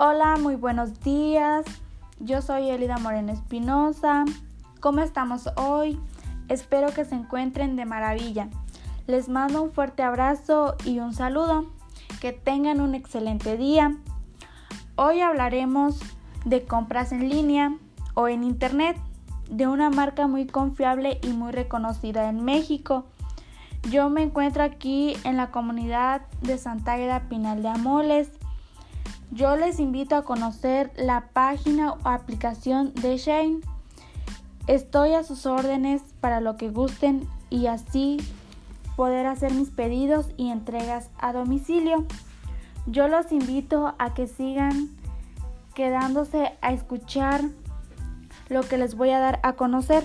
Hola, muy buenos días. Yo soy Elida Moreno Espinosa. ¿Cómo estamos hoy? Espero que se encuentren de maravilla. Les mando un fuerte abrazo y un saludo. Que tengan un excelente día. Hoy hablaremos de compras en línea o en internet de una marca muy confiable y muy reconocida en México. Yo me encuentro aquí en la comunidad de Santa Águeda Pinal de Amoles yo les invito a conocer la página o aplicación de Shane. Estoy a sus órdenes para lo que gusten y así poder hacer mis pedidos y entregas a domicilio. Yo los invito a que sigan quedándose a escuchar lo que les voy a dar a conocer.